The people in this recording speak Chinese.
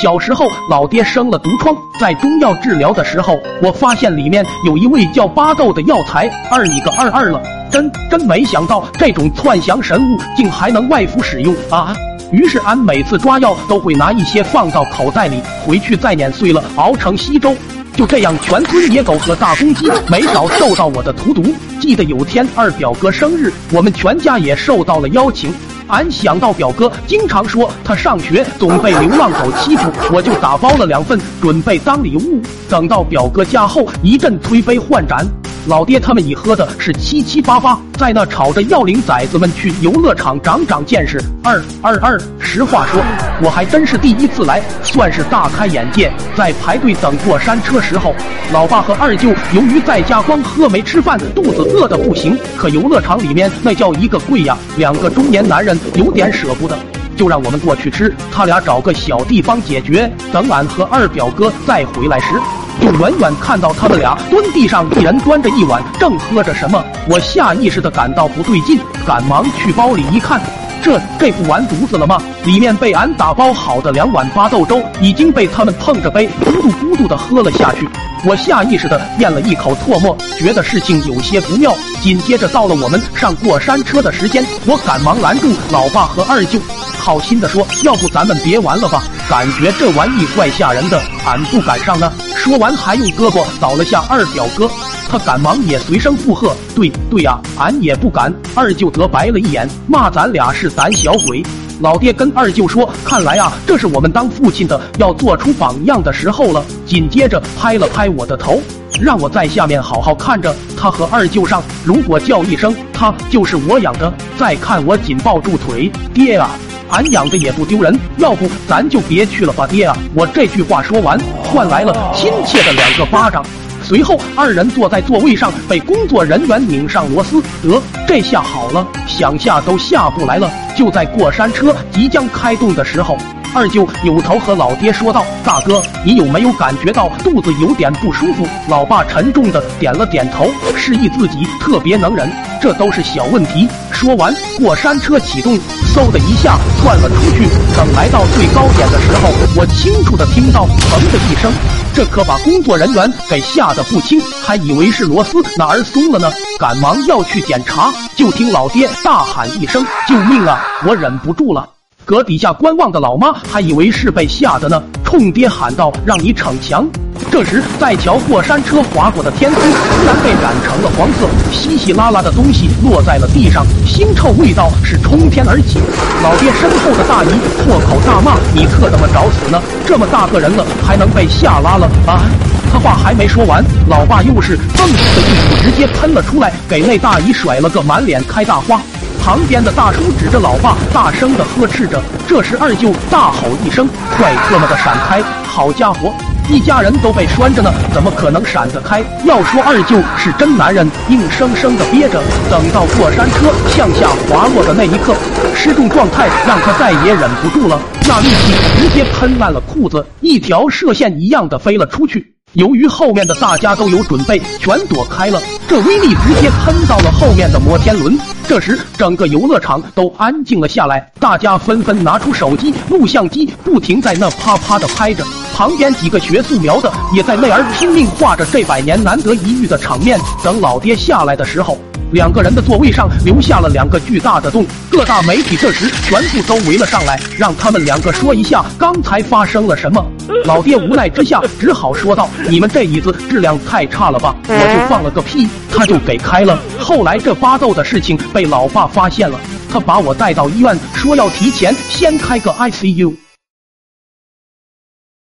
小时候，老爹生了毒疮，在中药治疗的时候，我发现里面有一味叫巴豆的药材。二你个二二了，真真没想到这种窜祥神物竟还能外服使用啊！于是俺每次抓药都会拿一些放到口袋里，回去再碾碎了熬成稀粥。就这样，全村野狗和大公鸡没少受到我的荼毒。记得有天二表哥生日，我们全家也受到了邀请。俺想到表哥经常说他上学总被流浪狗欺负，我就打包了两份准备当礼物。等到表哥家后，一阵推杯换盏。老爹他们已喝的是七七八八，在那吵着要领崽子们去游乐场长长见识。二二二，实话说，我还真是第一次来，算是大开眼界。在排队等过山车时候，老爸和二舅由于在家光喝没吃饭，肚子饿得不行。可游乐场里面那叫一个贵呀，两个中年男人有点舍不得，就让我们过去吃。他俩找个小地方解决。等俺和二表哥再回来时。就远远看到他们俩蹲地上，一人端着一碗，正喝着什么。我下意识的感到不对劲，赶忙去包里一看，这这不完犊子了吗？里面被俺打包好的两碗巴豆粥已经被他们碰着杯咕嘟咕嘟的喝了下去。我下意识的咽了一口唾沫，觉得事情有些不妙。紧接着到了我们上过山车的时间，我赶忙拦住老爸和二舅。好心的说：“要不咱们别玩了吧？感觉这玩意怪吓人的，俺不敢上呢。”说完还用胳膊倒了下二表哥，他赶忙也随声附和：“对对呀，俺也不敢。”二舅则白了一眼，骂咱俩是胆小鬼。老爹跟二舅说：“看来啊，这是我们当父亲的要做出榜样的时候了。”紧接着拍了拍我的头，让我在下面好好看着他和二舅上。如果叫一声他就是我养的，再看我紧抱住腿，爹啊！俺养的也不丢人，要不咱就别去了吧，爹啊！我这句话说完，换来了亲切的两个巴掌。随后，二人坐在座位上，被工作人员拧上螺丝。得，这下好了，想下都下不来了。就在过山车即将开动的时候。二舅扭头和老爹说道：“大哥，你有没有感觉到肚子有点不舒服？”老爸沉重的点了点头，示意自己特别能忍，这都是小问题。说完，过山车启动，嗖的一下窜了出去。等来到最高点的时候，我清楚的听到“砰”的一声，这可把工作人员给吓得不轻，还以为是螺丝哪儿松了呢，赶忙要去检查，就听老爹大喊一声：“救命啊！”我忍不住了。阁底下观望的老妈还以为是被吓的呢，冲爹喊道：“让你逞强！”这时，在桥过山车划过的天空突然被染成了黄色，稀稀拉拉的东西落在了地上，腥臭味道是冲天而起。老爹身后的大姨破口大骂：“你特怎么找死呢！这么大个人了，还能被吓拉了啊？”他话还没说完，老爸又是“蹦”的一股直接喷了出来，给那大姨甩了个满脸开大花。旁边的大叔指着老爸，大声的呵斥着。这时二舅大吼一声：“快他妈的闪开！”好家伙，一家人都被拴着呢，怎么可能闪得开？要说二舅是真男人，硬生生的憋着，等到过山车向下滑落的那一刻，失重状态让他再也忍不住了，那力气直接喷烂了裤子，一条射线一样的飞了出去。由于后面的大家都有准备，全躲开了，这威力直接喷到了后面的摩天轮。这时，整个游乐场都安静了下来，大家纷纷拿出手机、录像机，不停在那啪啪的拍着。旁边几个学素描的也在那儿拼命画着这百年难得一遇的场面。等老爹下来的时候。两个人的座位上留下了两个巨大的洞，各大媒体这时全部都围了上来，让他们两个说一下刚才发生了什么。老爹无奈之下只好说道：“你们这椅子质量太差了吧？”我就放了个屁，他就给开了。后来这巴豆的事情被老爸发现了，他把我带到医院，说要提前先开个 ICU。